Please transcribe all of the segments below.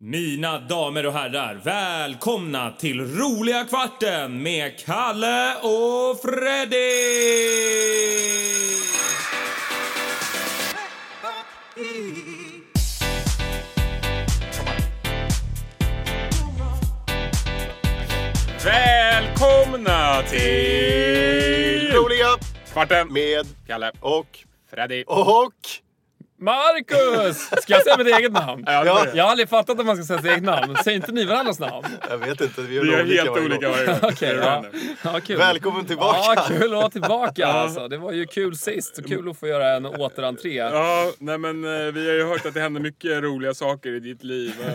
Mina damer och herrar, välkomna till roliga kvarten med Kalle och Freddy! Välkomna till Roliga Kvarten med Kalle och Freddy. och Marcus! Ska jag säga mitt eget namn? Ja. Jag har aldrig fattat att man ska säga sitt eget namn. Säger inte ni varandras namn? jag vet inte, vi gör, Vi är olika helt olika varje gång. Är ja. ja. Kul. Välkommen tillbaka. Ja, kul att vara tillbaka alltså. Det var ju kul sist. Och kul att få göra en återentré. Ja, nej men eh, vi har ju hört att det händer mycket roliga saker i ditt liv. eh,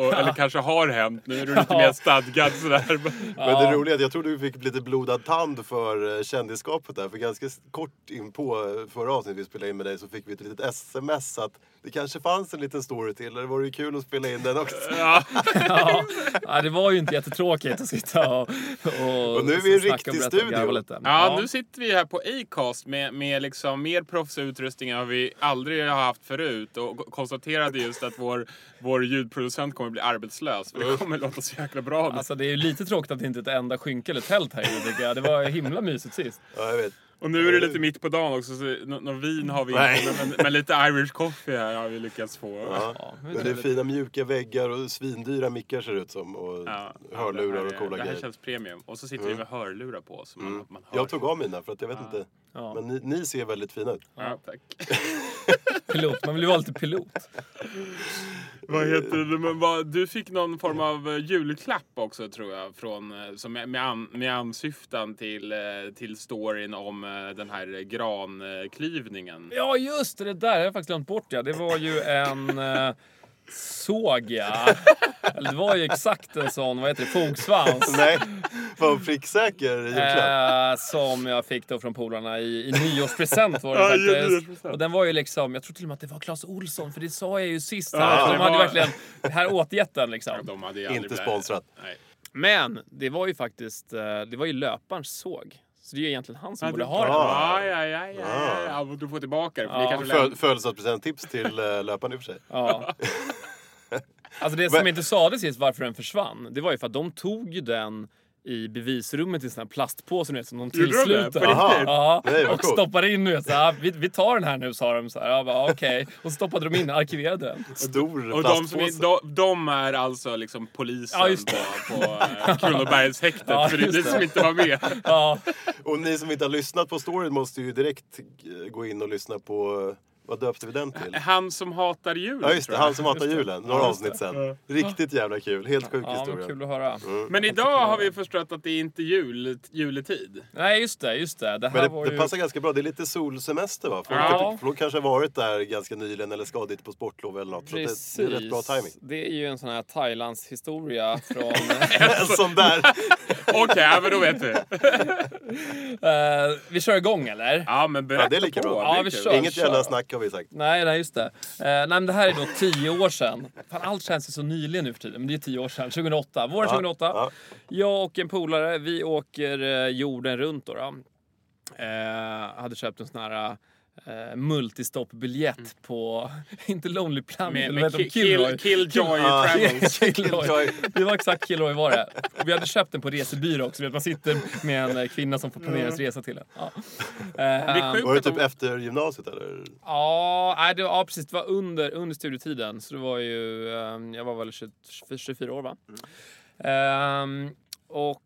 Och, och, eller kanske har hänt. Nu är du lite Ja. mer stadgad sådär. Men det roliga är att jag tror du fick lite blodad tand för eh, kändisskapet där. För ganska s- kort in på eh, förra avsnittet vi spelade in med dig så fick vi ett litet sms att det kanske fanns en liten story till. Det vore ju kul att spela in den också. Ja, Ja. ja, det var ju inte jättetråkigt att sitta och, och, Och nu är vi i en riktig och och studio. Lite. ja, nu sitter vi här på Acast med, med liksom mer proffsig utrustning än vi aldrig har haft förut. Och konstaterade just att vår, vår ljudproducent kommer bli arbetslös. För det kommer låta så jäkla bra. Alltså det är ju lite tråkigt att det inte är ett enda skynke eller tält här inne tycker jag. Det var himla mysigt sist. Ja, jag vet. Och nu är det lite mitt på dagen också, så nå- någon vin har vi Nej. inte. Men, men lite Irish coffee här har vi lyckats få. Ja. Ja, Men det är fina mjuka väggar och svindyra mickar ser det ut som. Och Ja, hörlurar och coola är- Det här grejer. känns premium. Och så sitter vi med hörlurar på. Så man, man hör. Jag tog av mina för att jag vet inte. Ja. Men ni, ni ser väldigt fina ut. Ja, tack. Pilot, man vill ju vara lite pilot. vad heter det? Men vad, du fick någon form av eh, julklapp också tror jag. Från, eh, som med, an, med ansyftan till, eh, till storyn om den här granklyvningen. Ja just det, det där har jag faktiskt glömt bort ja. Det var ju en eh, såg ja. Eller det var ju exakt en sån, vad heter det, fogsvans. Nej, vad pricksäker. Eh, som jag fick då från polarna i, i nyårspresent var det Ja, faktiskt. Och den var ju liksom, jag tror till och med att det var Clas Olsson för det sa jag ju sist här. Ja, de hade var- verkligen här återgett den liksom. De hade ju Inte blivit- sponsrat. Nej. Men det var ju faktiskt, eh, det var ju löparens såg. Så det är ju egentligen han som Ja, borde du- ha den. Ja, ja, ja, ja, ja. ja. Du får tillbaka det. För det Ja. Föl- Födelsedagspresenttips till uh, löparen i och för sig. Ja. Alltså det som inte sades sist varför den försvann, det var ju för att de tog ju den i bevisrummet i sån här plastpåse nu, som de riktigt? Ja, Nej, och stoppade in nu. Så här, vi, vi tar den här nu sa de. Så här, jag bara, okej. Och stoppade de in den, arkiverade den. Stor Och de, som är, de, de är alltså liksom polisen Ja, just på, det. på eh, Kronobergshäktet. Ja, för det är ni som inte var med. Ja, Och ni som inte har lyssnat på storyn måste ju direkt eh, gå in och lyssna på... Vad döpte vi den till? Han som hatar julen. Ja just det. Han som hatar julen. Några Ja, avsnitt sen. Riktigt jävla kul. Helt sjuk ja men historia. kul att höra. Men idag har vi förstått att det är inte jul, juletid. Nej, just det. Just det. Det här Men var det, ju... det passar ganska bra. Det är lite solsemester va? Folk, Ja. folk kanske har varit där ganska nyligen eller ska dit på sportlov eller något. Så det, Precis. det är rätt bra timing. Det är ju en sån här Thailands historia från... En sån där. Okej, ja, men då vet vi. Eh, vi kör igång eller? Ja, men berätta Ja, det är lika på. bra. Ja, vi kör. Inget jävla snack har vi sagt. Nej, nej just det. Eh, nej, men det här är då tio år sedan. Fan, allt känns ju så nyligen nu för tiden, men det är tio år sedan. 2008. Våren 2008. ja. Jag och en polare, vi åker eh, jorden runt då. då. Eh, hade köpt en sån här eh, multistoppbiljett Mm. på, inte Lonely Planet, Med, eller med ki- kill, Killjoy Ah. Travels. Killjoy. Det var exakt Killjoy var det. Och vi hade köpt den på resebyrå också. Vet, man sitter med en eh, kvinna som får planera ens resa till en. Ja. Eh, Var det att de- typ efter gymnasiet eller? Ja, nej, det var, ja, precis. Det var under, under studietiden. Så det var ju... ehm, jag var väl 20, 24 år, va? Ehm, och...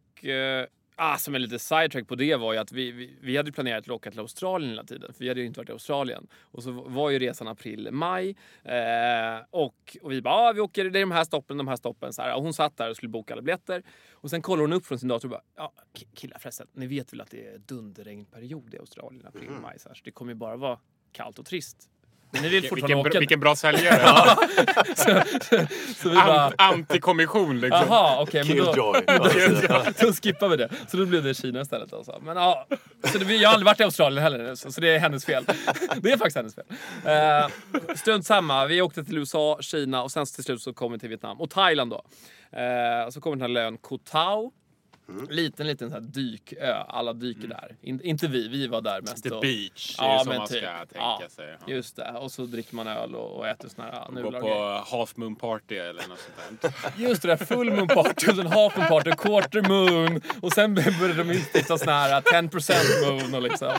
Ah, som en lite sidetrack på det var ju att vi, vi, vi hade planerat att åka till Australien hela tiden. För vi hade ju inte varit i Australien. Och så var ju resan april, maj. Eh, och, och vi bara, ah, vi åker, det är de här stoppen, de här stoppen. Så här. Och hon satt där och skulle boka alla biljetter. Och sen kollar hon upp från sin dator och bara, ja, ki- killar förresten, ni vet väl att det är dunderregnperiod i Australien, april, maj. Så, här, så det kommer ju bara vara kallt och trist. Ni vill fortfarande Vilken, åka. bra- vilken bra säljare. så, så vi bara, Ant, antikommission liksom. Jaha, okej. men då, Killjoy. Ja, då skippar vi det. Så då blev det Kina istället. Alltså. Men, ja, så det, jag har aldrig varit i Australien heller, så, så det är hennes fel. Det är faktiskt hennes fel. Uh, strunt samma. Vi åkte till USA, Kina och sen till slut så kom vi till Vietnam. Och Thailand då. Uh, så kommer den här lön Koh Tao. Liten, liten så här dykö. Alla dyker där. In, inte vi, vi var där mest. The och- beach, det är Ja, så men man ska typ. tänka Ja, sig. Ja. Just det. Och så dricker man öl och, och äter såna här nudlar och på grejer. half moon party eller något sånt där. Just det där, full moon party och sen half moon party, quarter moon och sen började de instifta såna här 10% moon och liksom.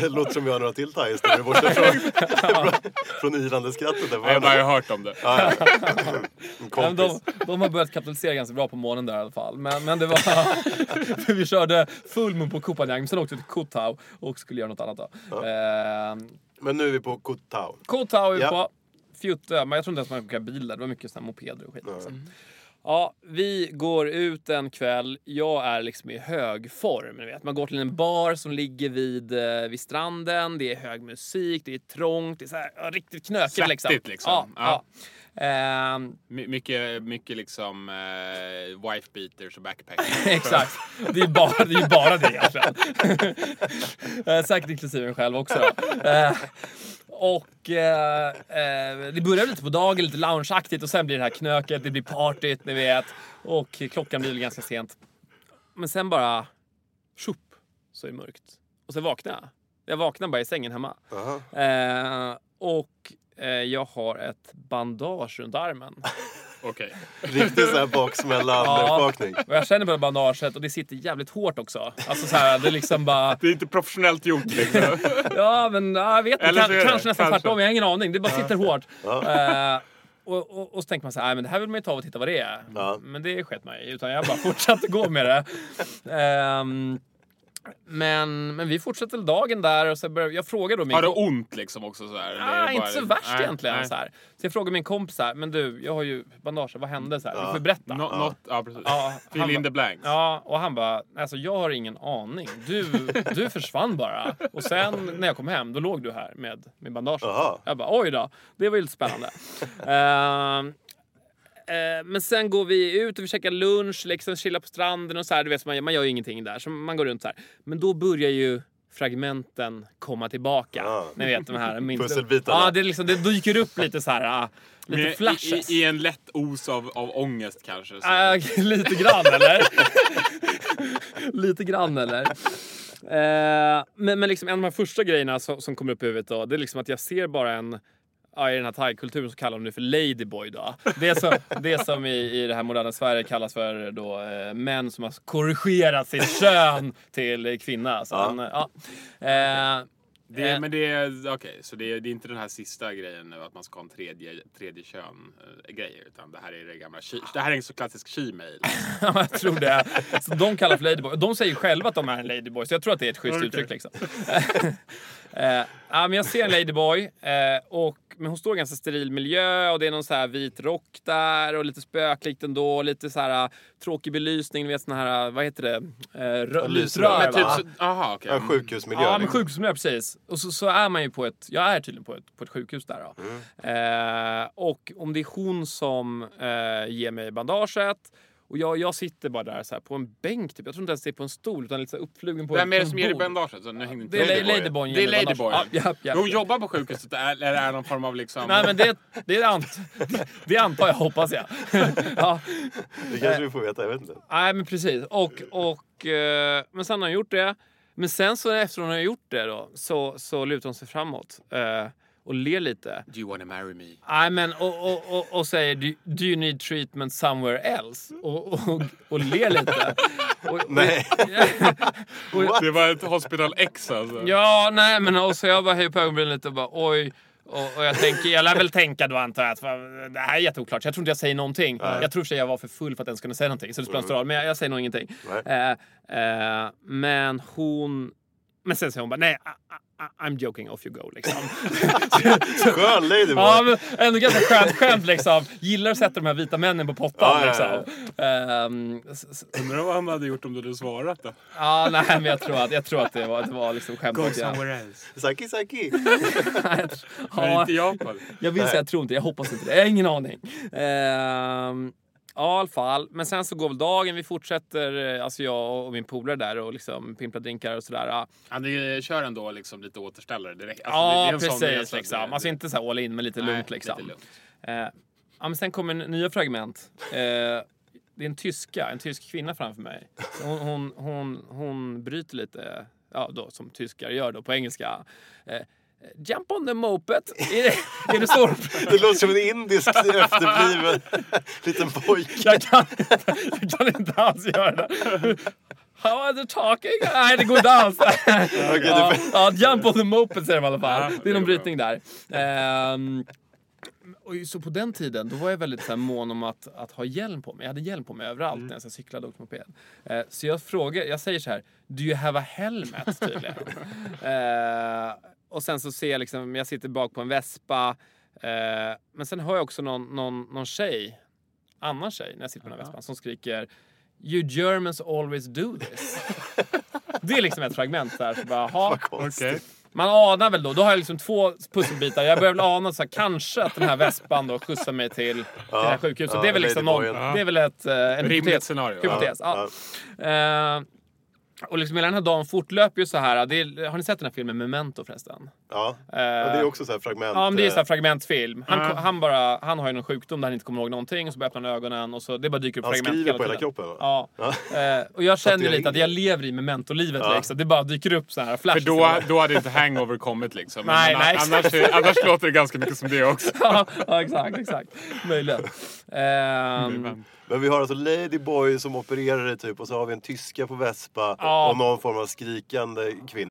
Det låter som vi har några till thai-historier borta från, från yrande skrattet. Där. Jag har bara hört om det. Ja, ja. Ja, de, de har börjat kapitalisera ganska bra på morgonen där i alla fall. Men, men det var... för vi körde full på Koh Phangan, sen åkte vi till Koh Tao och skulle göra något annat då. Eh, Men nu är vi på. Koh Tao är vi Ja. på. Fjutte, men jag tror inte ens man kan åka bil där. Det var mycket såna mopeder och skit. Liksom. Ja, vi går ut en kväll. Jag är liksom i hög form. Vet. Man går till en bar som ligger vid, eh, vid stranden. Det är hög musik, det är trångt, det är så här, riktigt knökigt. Liksom. Svettigt, liksom. Ja, Ja. ja. Ehm, My- mycket, mycket liksom eh, wife beaters och backpackers. Exakt. Det är bara det, är bara det egentligen. Säkert inklusive mig själv också. Då. Och eh, eh, det börjar lite på dagen, lite loungeaktigt och sen blir det här knöket, det blir partyt, ni vet. Och klockan blir ganska sent. Men sen bara... Tjopp, så är det mörkt. Och sen vaknar jag. Jag vaknar bara i sängen hemma. Eh, och eh, jag har ett bandage runt armen. Okej. Riktigt sån här baksmällan-vakning. Och jag känner på bandaget och det sitter jävligt hårt också. Alltså så här, det är liksom bara... Det är inte professionellt gjort liksom. Ja, men ja, jag vet inte. Eller så Kan, kanske nästan kanske. tvärtom. Jag har ingen aning. Det bara sitter hårt. Eh, och, och, och så tänker man så här, "Nej, men det här vill man ju ta och titta vad det är. Ja. Men det sket man i. Utan jag bara fortsatte gå med det. Ehm, men, men vi fortsätter dagen där och så börjar, jag frågar då min Har du ont liksom också så här? Ah, bara- inte så värst Nej, egentligen. nej. Så, här. så jag frågar min kompis så här, men du, jag har ju bandage, vad hände? Så här, Du får berätta. Nå- något, ja, precis. Ja, Fill han in ba- the blanks. Ja, och han bara, alltså jag har ingen aning. Du, du försvann bara. Och sen när jag kom hem, då låg du här med, med bandage. Jag bara, oj då. Det var ju lite spännande. Ehm, eh, men sen går vi ut och vi käkar lunch, liksom chillar på stranden och så här. Du vet, man, man gör ju ingenting där. Så man går runt så här. Men då börjar ju fragmenten komma tillbaka. Ja. Ni vet de här min- Pusselbitarna. Ja, det, liksom, det dyker upp lite så här. ah, lite Med- flashes. I, I en lätt os av, av ångest kanske. Så. Äh, lite grann eller? lite grann eller? Eh, men, men liksom en av de här första grejerna som, som kommer upp i huvudet då, det är liksom att jag ser bara en Ja, I den här thai-kulturen så kallar de det för ladyboy. Då. Det, som, det som i, i det här moderna Sverige kallas för då, eh, män som har korrigerat sitt kön till eh, kvinna. Så Ja. en, ja. Eh, Det, eh, men det är okej, så det är, det är inte den här sista grejen nu att man ska ha en tredje, tredje kön äh, grej utan det här är det gamla Det här är en så klassisk she-mail. Ja, jag tror det. Så de kallar för ladyboy. De säger själva att de är en ladyboy, så jag tror att det är ett schysst Okej. uttryck. Liksom. Eh, ja, men jag ser en ladyboy, eh, och, men hon står i en ganska steril miljö och det är någon så här vit rock där och lite spöklikt ändå. Lite så här uh, tråkig belysning, ni vet sån här, uh, vad heter det? Rö- lysrör. typ så, aha, okej. Ja, sjukhusmiljö. Ja, men liksom. sjukhusmiljö precis. Och så, så är man ju på ett, jag är tydligen på ett, på ett sjukhus där då. Mm. Eh, och om det är hon som eh, ger mig bandaget och jag, jag sitter bara där så här, på en bänk typ. Jag tror inte ens det är på en stol utan lite så här uppflugen på Vem är det en som ger dig bandaget? Så nu hängde inte Det är Ladyboy. Ladyboyen Det är ger mig Ladyboy. bandage. Ja, ja, ja. Hon jobbar på sjukhuset eller är det någon form av liksom... Nej men det, det, ant, det antar jag, hoppas jag. ja. Det kanske vi får veta, jag vet inte. Nej men precis. Och, och, eh, men sen har jag gjort det. men sen så efter hon har gjort det då så, så lutar hon sig framåt eh, och ler lite. Do you wanna marry me? Nej, men och, och, och, och säger do, do you need treatment somewhere else? Och, och, och ler lite. Och, Nej. Det var ett Hospital X alltså. Ja, nej men och så jag bara höjer på ögonbrynen lite och bara oj. Och, och jag tänker, jag lär väl tänka då antar jag att fan, det här är jätteoklart. Så jag tror inte jag säger någonting. Jag tror för sig jag var för full för att ens kunna säga någonting. Så det spelar inte stor roll. Men jag, jag säger nog ingenting. Eh, eh, men hon... Men sen säger hon bara nej, I, I, I'm joking, off you go liksom. Skön ladyboy! ja, men ändå ganska skönt skämt liksom. Gillar att sätta de här vita männen på pottan ja. liksom. S- Undrar vad han hade gjort om du hade svarat då? ja, nej men jag tror att, jag tror att det var, det var liksom skämt. att jag- else. Saki Saki! Men Ja, inte Japan. Jag vill säga jag tror inte jag hoppas inte det. Jag har ingen aning. Ehm, ja, i alla fall. Men sen så går väl dagen. Vi fortsätter, eh, alltså jag och min polare där och liksom pimplar drinkar och sådär. Han eh, kör ändå liksom lite återställare direkt. Alltså, ja, sån precis. resa, liksom. det- Alltså inte så all in, men lite Nej, lugnt liksom. lite lugnt. Eh, ja, men sen kommer nya fragment. Eh, det är en tyska, en tysk kvinna framför mig. Hon, hon, hon, hon bryter lite, ja då som tyskar gör då på engelska. Eh, Jump on the moped. Är det, är det så? Det låter som en indisk efterbliven liten pojke. Jag kan, jag kan inte alls göra det. How are they talking? Nej, det går inte alls. ja, ja, jump on the moped säger de i alla fall. Ja, det är någon brytning där. Ehm, och så på den tiden då var jag väldigt så här, mån om att, att ha hjälm på mig. Jag hade hjälm på mig överallt när jag så cyklade och åkte moped. Eh, så jag frågar, jag säger så här, do you have a helmet tydligen? Eh, och sen så ser jag liksom, jag sitter bak på en vespa. Eh, men sen hör jag också någon, någon, någon tjej, annan tjej när jag sitter på den här vespan som skriker You Germans always do this. Det är liksom ett fragment där. Så bara, "Jaha." Okej. Man anar väl då, då har jag liksom två pusselbitar. Jag börjar väl ana så här, kanske att den här vespan då skjutsar mig till, till det här sjukhuset. ja, det är väl liksom någon, det är väl ett, eh, en Rimligt hypotes. scenario. hypotes ja. Eh, och liksom hela den här dagen fortlöper ju så här. Det är, har ni sett den här filmen Memento förresten? Ja. ja, det är också så här fragment. Ja, men det är så här eh, fragmentfilm. Han, Ja. han, bara, han har ju någon sjukdom där han inte kommer ihåg någonting och så öppnar han ögonen och så det bara dyker upp Han fragment skriver på hela tiden. kroppen, va? Ja. Ja. Eh, och jag känner Tatuering. lite att jag lever i memento-livet Ja. liksom. Det bara dyker upp så här För flashes. då, då hade inte hangover kommit liksom. Nej, men nej, annars, annars låter det ganska mycket som det också. ja, ja, exakt, exakt. Möjligen. Ehm, Men vi har alltså Ladyboy som opererar dig typ och så har vi en tyska på Vespa Ja. och någon form av skrikande kvinna.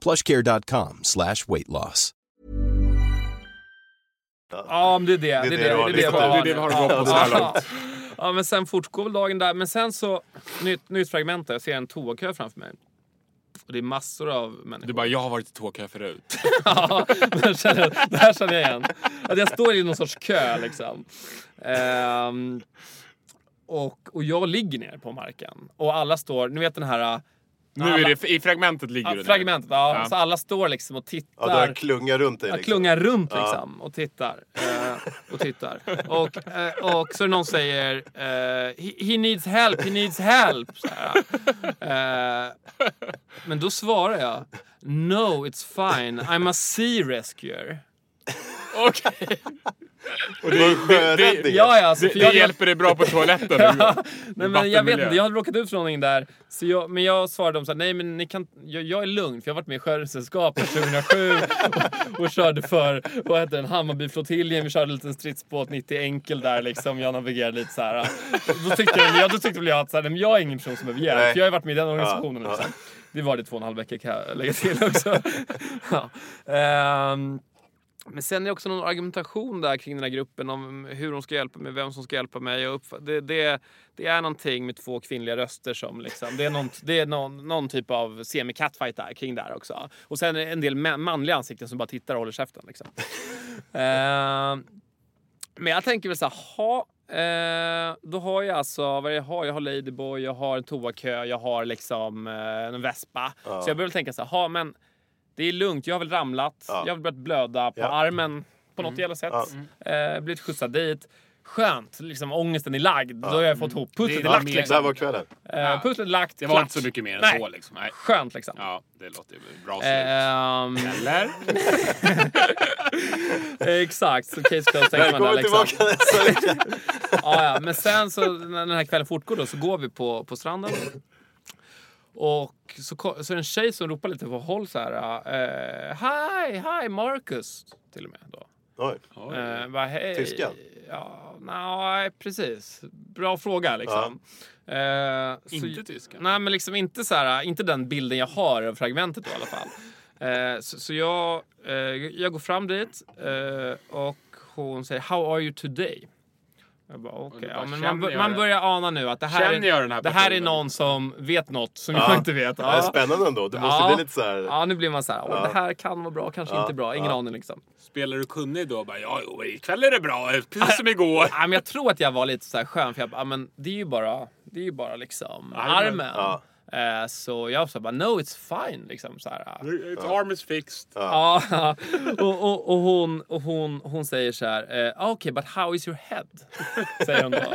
plushcare.com slash weight loss. Ja, men det är det. Det är det, det det, du är har det, listat jag ut. Det är det vi har gått på så här långt. Ja, men sen fortgår väl dagen där. Men sen så, nytt, nytt fragment där. Jag ser en toakö framför mig. Och det är massor av människor. Du bara, jag har varit i toakö förut. Ja, det här känner, jag- det här känner jag igen. Att jag står i någon sorts kö liksom. Ehm, och, och jag ligger ner på marken. Och alla står, ni vet den här Nu är det, i fragmentet ligger Ja, du fragmentet, ja. Ja. Så alla står liksom och tittar. Ja, du har klunga runt dig Jag liksom. klungar runt liksom och tittar. Eh, och tittar. Och, eh, och så är det någon säger eh, he, he needs help, he needs help. Så här. Eh, men då svarar jag No, it's fine. I'm a sea rescuer. Okej. Och Det var sjöräddningen. Ja, ja, alltså, Det, för det jag, hjälper dig bra på toaletten. Nej, men jag vet inte, jag hade råkat ut för någonting där. Så jag, men jag svarade dem så här, nej men ni kan, jag, jag är lugn för jag har varit med i Sjöräddningssällskapet 2007 och, och körde för, vad heter den, Hammarbyflottiljen. Vi körde en liten stridsbåt 90 enkel där liksom. Jag navigerade lite så här. Då tyckte, jag, ja, då tyckte väl jag att så här, nej, men jag är ingen person som behöver hjälp. För jag har varit med i den organisationen. Ja, ja. Liksom. Det var det två och en halv vecka kan jag lägga till också. ja. Ehm, men sen är det också någon argumentation där kring den här gruppen om hur de ska hjälpa mig, vem som ska hjälpa mig. Och det, det, det är någonting med två kvinnliga röster som liksom, det är någon, det är någon, någon typ av semi-catfight där kring där också. Och sen en del ma- manliga ansikten som bara tittar och håller käften liksom. Ehm, men jag tänker väl så här, ha, eh, då har jag alltså, vad är jag har? Jag har Ladyboy, jag har en toakö, jag har liksom eh, en vespa. Så jag börjar väl tänka så här, ha men det är lugnt, jag har väl ramlat, Ja. jag har väl börjat blöda på Ja. armen på något jävla sätt. Eh, blivit skjutsad dit. Skönt, liksom ångesten är lagd. Då har jag fått ihop pusslet Det lagt mer- liksom. Där var kvällen. Eh, pusslet är lagt, Det var klart. inte så mycket mer än Nej. så liksom. Nej. Skönt liksom. Ja, det låter ju bra slut. Ehm, Eller? exakt, så case closed tänker man där Välkommen liksom. tillbaka nästa vecka. ja, ja. Men sen så när den här kvällen fortgår då så går vi på, på stranden. Och så, så är det en tjej som ropar lite på håll så här. Uh, hi, hi Marcus. Till och med då. Oj. Eh, bara, hej. Tyskan? Ja, nej, precis. Bra fråga liksom. Eh, så- Inte tyskan. Nej, men liksom inte så här, inte den bilden jag har av fragmentet då, i alla fall. Eh, så, så jag, eh, jag går fram dit eh, och hon säger How are you today? Jag bara, du Ja, men man, man börjar ana nu att det här, är, här det här är någon som vet något som Ja. jag inte vet. Det är spännande ändå. Det måste Ja. bli lite så här... Ja, nu blir man så här, "Åh, det här kan vara bra, kanske Ja, inte bra. Ingen ja. aning liksom. Spelar du kunnig då? Bara, ja, jo, ikväll är det bra. Precis som igår. Ja, men jag tror att jag var lite så här skön för jag bara, "Ja, men det är ju bara, det är ju bara liksom Armen. Eh, så jag sa bara no it's fine liksom så här. Its arm is fixed. Ja, och, och, och, hon, och hon, hon säger så här, eh, ah, okej but how is your head? Säger hon då.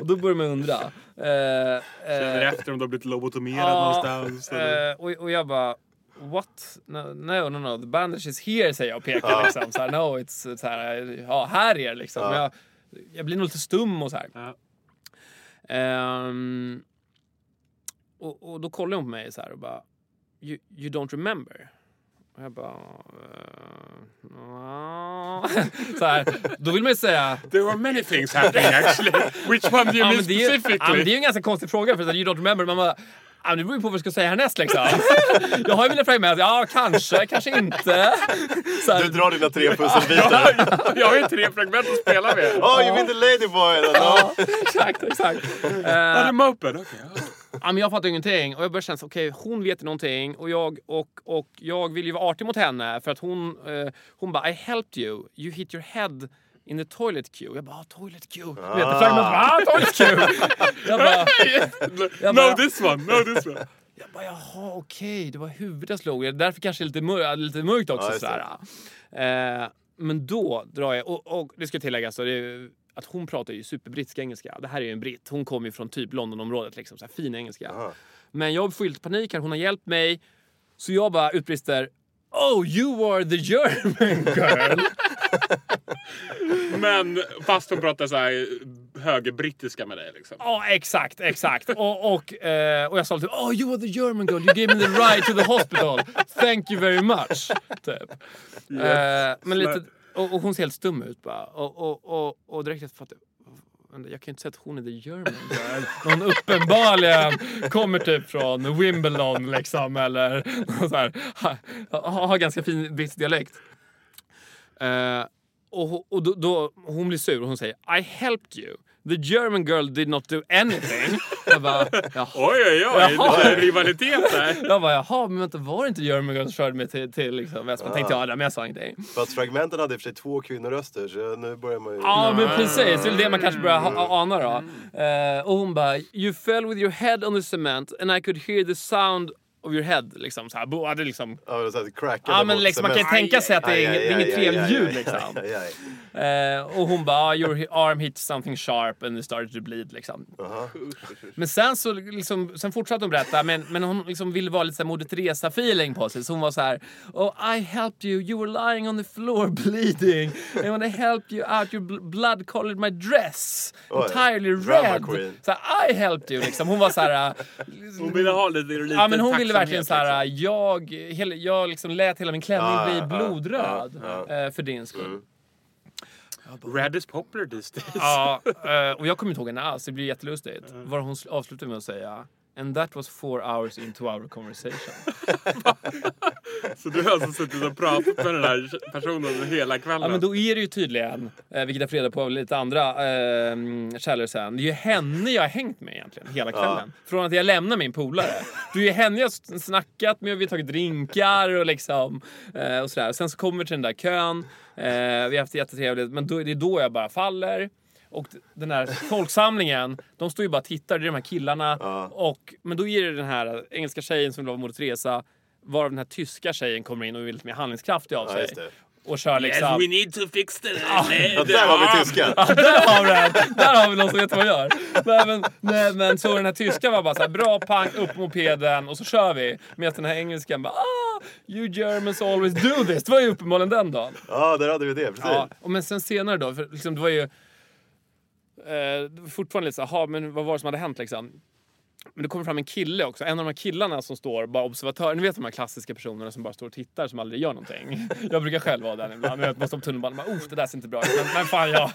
Och då börjar man undra. Eh, Känner efter om du har blivit lobotomerad ja, någonstans. och, och jag bara What? No, no, no, no. The bandage is here, säger jag och pekar liksom. Så här, no, it's, så här, ja, här är det liksom. Men Jag, jag blir nog lite stum och så här. Ja. Ehm, och, och då kollar hon på mig så här och bara You, you don't remember? Och jag bara... Uh, så här, då vill man ju säga... There were many things happening actually. Which one do you Ja, mean men det, är, ju- ja, specifically? det är ju en ganska konstig fråga för att you don't remember. Man bara, ja, det beror ju på vad jag ska säga härnäst liksom. jag har ju mina fragment. Ja, kanske, kanske inte. Så här, Du drar dina tre pusselbitar. Jag har ju tre fragment att spela med. Oh, you mean the ladyboy? No. ja, exakt, exakt. Ja, Eh, the moped. Okej. ja. Men jag fattar ingenting och jag börjar känna okej hon vet någonting och jag, och, och jag vill ju vara artig mot henne för att hon, eh, hon bara I helped you, you hit your head in the toilet queue. Jag bara ah, toilet queue. Du vet, ah. ah, toilet queue. jag bara, Jag No bara- this one, no this one. jag bara jaha okej, det var huvudet jag slog. Därför kanske lite, mör, lite mörkt också. Ja, sådär. Eh, men då drar jag, och, och det ska tilläggas så att hon pratar ju superbrittisk engelska. Det här är ju en britt. Hon kommer ju från typ Londonområdet, liksom, så här, fin engelska. Men jag får ju lite panik här, hon har hjälpt mig. Så jag bara utbrister Oh, you are the German girl! Men fast hon pratar så här högerbrittiska med dig liksom. Ja, exakt, exakt. Och, och, eh, och jag sa typ Oh, you are the German girl, you gave me the ride to the hospital. Thank you very much. Typ. Eh, men lite, och, och hon ser helt stum ut bara. Och, och, och, och direkt efter fattade jag, kan inte säga att hon är the German girl. Hon uppenbarligen kommer typ från Wimbledon liksom eller så här, har, har ganska fin brittisk dialekt. Eh, och och då, då, hon blir sur och hon säger I helped you. The German girl did not do anything. jag bara, jaha. Oj, oj, oj. Jaha. Lite rivalitet där. Jag bara, jaha, men vänta, var det inte German girl som körde mig till, till liksom, Vespan? Tänkte jag, men jag sa ingenting. Fast fragmenten hade i och för sig två kvinnoröster så nu börjar man ju... Ja, men precis. Det är det man kanske börjar ha- ana då. Eh, och hon bara, you fell with your head on the cement and I could hear the sound of your head. Liksom så här. Bo- hade liksom... Ja, det är så här crackade Ja, men liksom, man kan ju tänka sig att det är, Aj, inget- det är aj, inget aj, trevligt ljud liksom. Eh, och hon bara, ah, your arm hit something sharp and it started to bleed liksom. Men sen så liksom, sen fortsatte hon berätta, men, men hon liksom ville vara lite så här Moder Teresa-feeling på sig. Så hon var så här, oh I helped you, you were lying on the floor bleeding. And when I helped you out your bl- blood colored my dress. Oj, Entirely red. Så här, I helped you liksom. Hon var så här... Hon ville ha lite, lite Ja men hon ville tacksamhet, verkligen så här, liksom. jag, hela, jag liksom lät hela min klänning Ja, bli blodröd Mm. eh, för din skull. Red is popular these days. Ja, eh, och jag kommer inte ihåg henne alls, det blir jättelustigt. Var hon sl- avslutade med att säga And that was four hours into our conversation. Så du har alltså suttit och pratat med den här personen hela kvällen? Ja men då är det ju tydligen, eh, vilket jag får reda på av lite andra eh, källor sen, det är ju henne jag har hängt med egentligen hela kvällen. Från att jag lämnar min polare. Det är ju henne jag har snackat med, vi har tagit drinkar och liksom eh, och sådär. Sen så kommer vi till den där kön, eh, vi har haft det jättetrevligt, men då, det är då jag bara faller. Och den här folksamlingen, de står ju bara och tittar, det är de här killarna. Och, men då är det den här engelska tjejen som vill vara Moder Teresa, varav den här tyska tjejen kommer in och är lite mer handlingskraftig av Ja, sig. Och kör liksom... Yes, we need to fix the... Ja, där har vi tyskan! Ja, där har vi den! Där har vi någon som vet vad man gör. Nej, men, nej, men så den här tyskan var bara så här, bra pang, upp mopeden och så kör vi. Medan den här engelskan bara ah, you Germans always do this. Det var ju uppenbarligen den dagen. Ja, där hade vi det. Precis. Ja, och men sen senare då, för liksom, det var ju eh, fortfarande lite så här, "Jaha, men vad var det som hade hänt liksom? Men det kommer fram en kille också, en av de här killarna som står bara observatör. Ni vet de här klassiska personerna som bara står och tittar som aldrig gör någonting. Jag brukar själv vara den ibland. Jag måste på tunnelbanan och bara, oh det där ser inte bra ut. Men, men fan jag,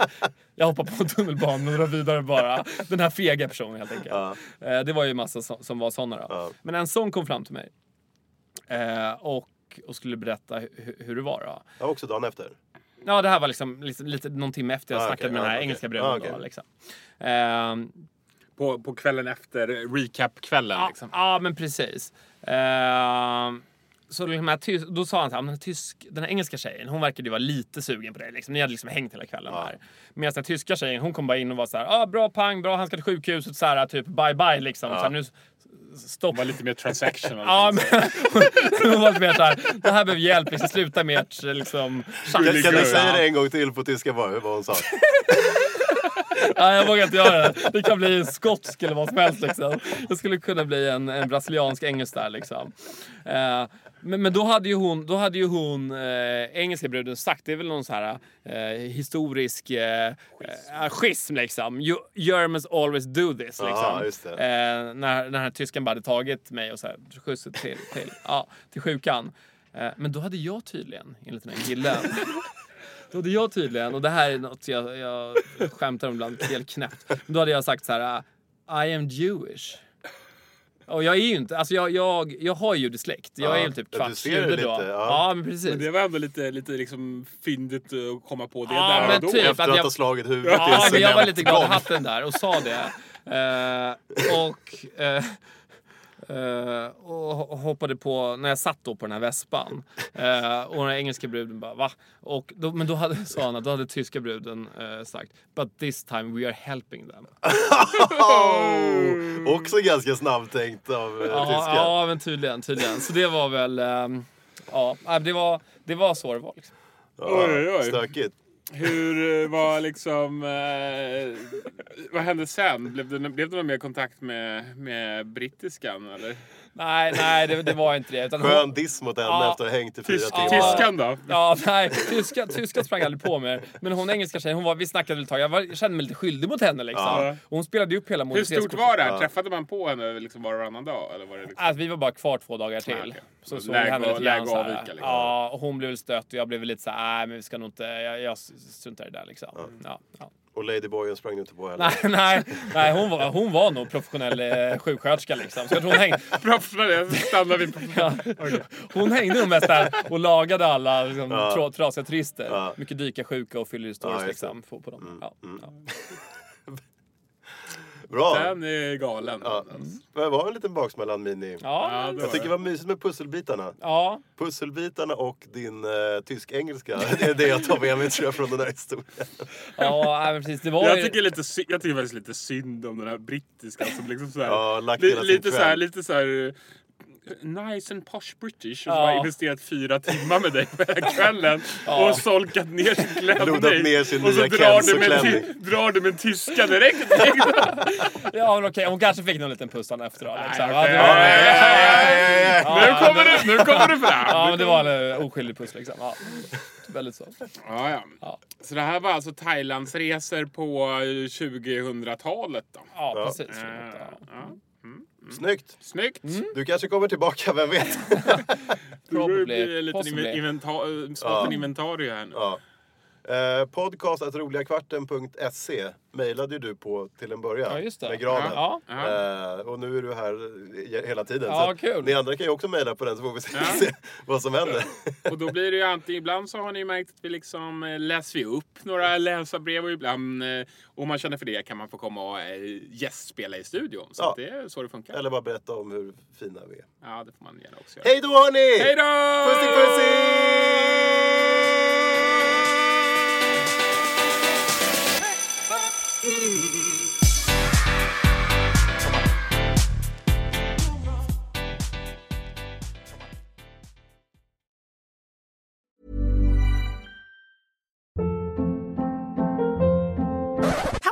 jag hoppar på tunnelbanan och drar vidare bara. Den här fega personen helt enkelt. Eh, det var ju massa som, som var sådana då. Ja. Men en sån kom fram till mig. Eh, och, och skulle berätta hu- hur det var då. Ja, också dagen efter. Ja, det här var liksom lite, lite någon timme efter jag Ah, snackade okej. med den här Ah, okej. engelska bruden. Ah, då, liksom. Ehm, På, på kvällen efter recap-kvällen ja, liksom. ja, men precis. Ehm, så de här tys- då sa han så här, "Men den, tysk, den här engelska tjejen, hon verkade ju vara lite sugen på dig. Liksom. Ni hade liksom hängt hela kvällen där. Medan den tyska tjejen, hon kom bara in och var så här, ah, bra pang, bra, han ska till sjukhuset, så här, typ bye bye liksom. Så här, nu, stopp. Var lite mer transactional. Ja, men hon var lite mer såhär, det här behöver hjälp, liksom, sluta med ert liksom, Kan, kan du Ja. säga det en gång till på tyska vad, vad hon sa? Nej, jag vågar inte göra det. Det kan bli en skotsk eller vad som helst. Liksom. Det skulle kunna bli en, en brasiliansk engelsk där. Liksom. Eh, men, men då hade ju hon, då hade ju hon eh, engelska bruden sagt, det är väl någon så här eh, historisk eh, eh, schism liksom. You, Germans always do this. Liksom. Det. Eh, när, när den här tysken bara hade tagit mig och så här, skjutsat till, till, ja, till sjukan. Eh, men då hade jag tydligen, enligt den här killen, då hade jag tydligen, och det här är något jag, jag skämtar om ibland, helt knäppt. Men då hade jag sagt så här: I am Jewish. Och jag är ju inte, alltså jag, jag, jag har judisk Jag Ja, är ju typ kvarts jude då. ja. Ja, men precis. Men det var ändå lite, lite liksom fyndigt att komma på det Ja, där men och då. typ. Efter att att jag- ha slagit huvudet i Ja, en men jag var lite glad i hatten där och sa det. Eh, och, eh, eh, och ho- hoppade på, när jag satt då på den här vespan. Eh, och den här engelska bruden bara va? Och då, men då hade, sa han att då hade tyska bruden eh, sagt But this time we are helping them. Oh, också ganska snabbtänkt av eh, Ja, tyskan. ja men tydligen, tydligen. Så det var väl, ja nej, det var, det var så det var. Liksom. Ja, Oj, oj. Stökigt. Hur eh, var liksom... Eh, vad hände sen? Blev det, blev det någon mer kontakt med, med brittiskan eller? Nej, nej det, det var inte det. Utan hon- Skön diss mot henne Ja. efter att ha hängt i fyra Tysk, timmar. tyskan då? Ja, nej. Tyska, tyska sprang aldrig på mig. Men hon engelska tjejen, hon var, vi snackade ett tag. Jag, var, jag kände mig lite skyldig mot henne liksom. Ja. Och hon spelade upp hela Hur stort var det här? Träffade man på henne liksom var och varannan dag? Eller var det liksom... Alltså, vi var bara kvar två dagar till. Ah, okej. Så Så såg läge henne lite grann så avvika, liksom. Ja, och hon blev väl stött och jag blev lite så här, nej men vi ska nog inte, jag, jag struntar i det där liksom. Ja, ja. Och Ladyboyen sprang du inte på heller? Nej, nej, nej hon, var, hon var nog professionell eh, sjuksköterska liksom. Så jag tror hon hängde, Professionell, stannar vi på... ja, hon hängde nog mest där och lagade alla liksom, Ja. tra, trasiga turister. Ja. Mycket dykarsjuka och fyllehistories Ja, liksom. På, på dem. Ja, ja. Bra! Den är galen. Ja. Det var en liten baksmällan Mini. Ja, Ja, Jag tycker det var mysigt med pusselbitarna. ja, Pusselbitarna och din eh, tysk-engelska. Det är det jag tar med mig tror jag från den här historien. ja, men precis. Det var Jag ju- tycker, lite, jag tycker faktiskt lite synd om den här brittiska som liksom såhär, Ja, lagt li, hela sin lite, såhär, kväll. Nice and posh british och Ja. har investerat fyra timmar med dig på hela kvällen Ja. och solkat ner sin klänning. Lodat ner sin och så nya drar du, med, drar du med tyska direkt. Ja, men okej. Hon kanske fick någon liten puss efteråt. Liksom. Ja, nu kommer det, nu kommer det fram! ja, men det var en eh, oskyldig puss liksom. Ja. Väldigt så. Ja, ja. Ja. Så det här var alltså Thailandsresor på eh, 2000-talet då? Ja, precis. Ja. Snyggt! Snyggt! Du kanske kommer tillbaka, vem vet? Det Probably. bli en liten inventa- inventarie här nu. Ja. Eh, podcast att roliagkvarten.se mejlade ju du på till en början. Ja, just det. Med granen. Ja. Ja. Eh, och nu är du här hela tiden. Ja, så kul. Ni andra kan ju också mejla på den så får vi se, Ja. vad som händer. Och då blir det ju alltid, ibland så har ni märkt att vi liksom eh, läser vi upp några läsarbrev och ibland, eh, om man känner för det, kan man få komma och eh, gästspela i studion. Så Ja. att det är så det funkar. Eller bara berätta om hur fina vi är. Ja, det får man gärna också göra. Hej då hörni! Hej då! Pussy pussy!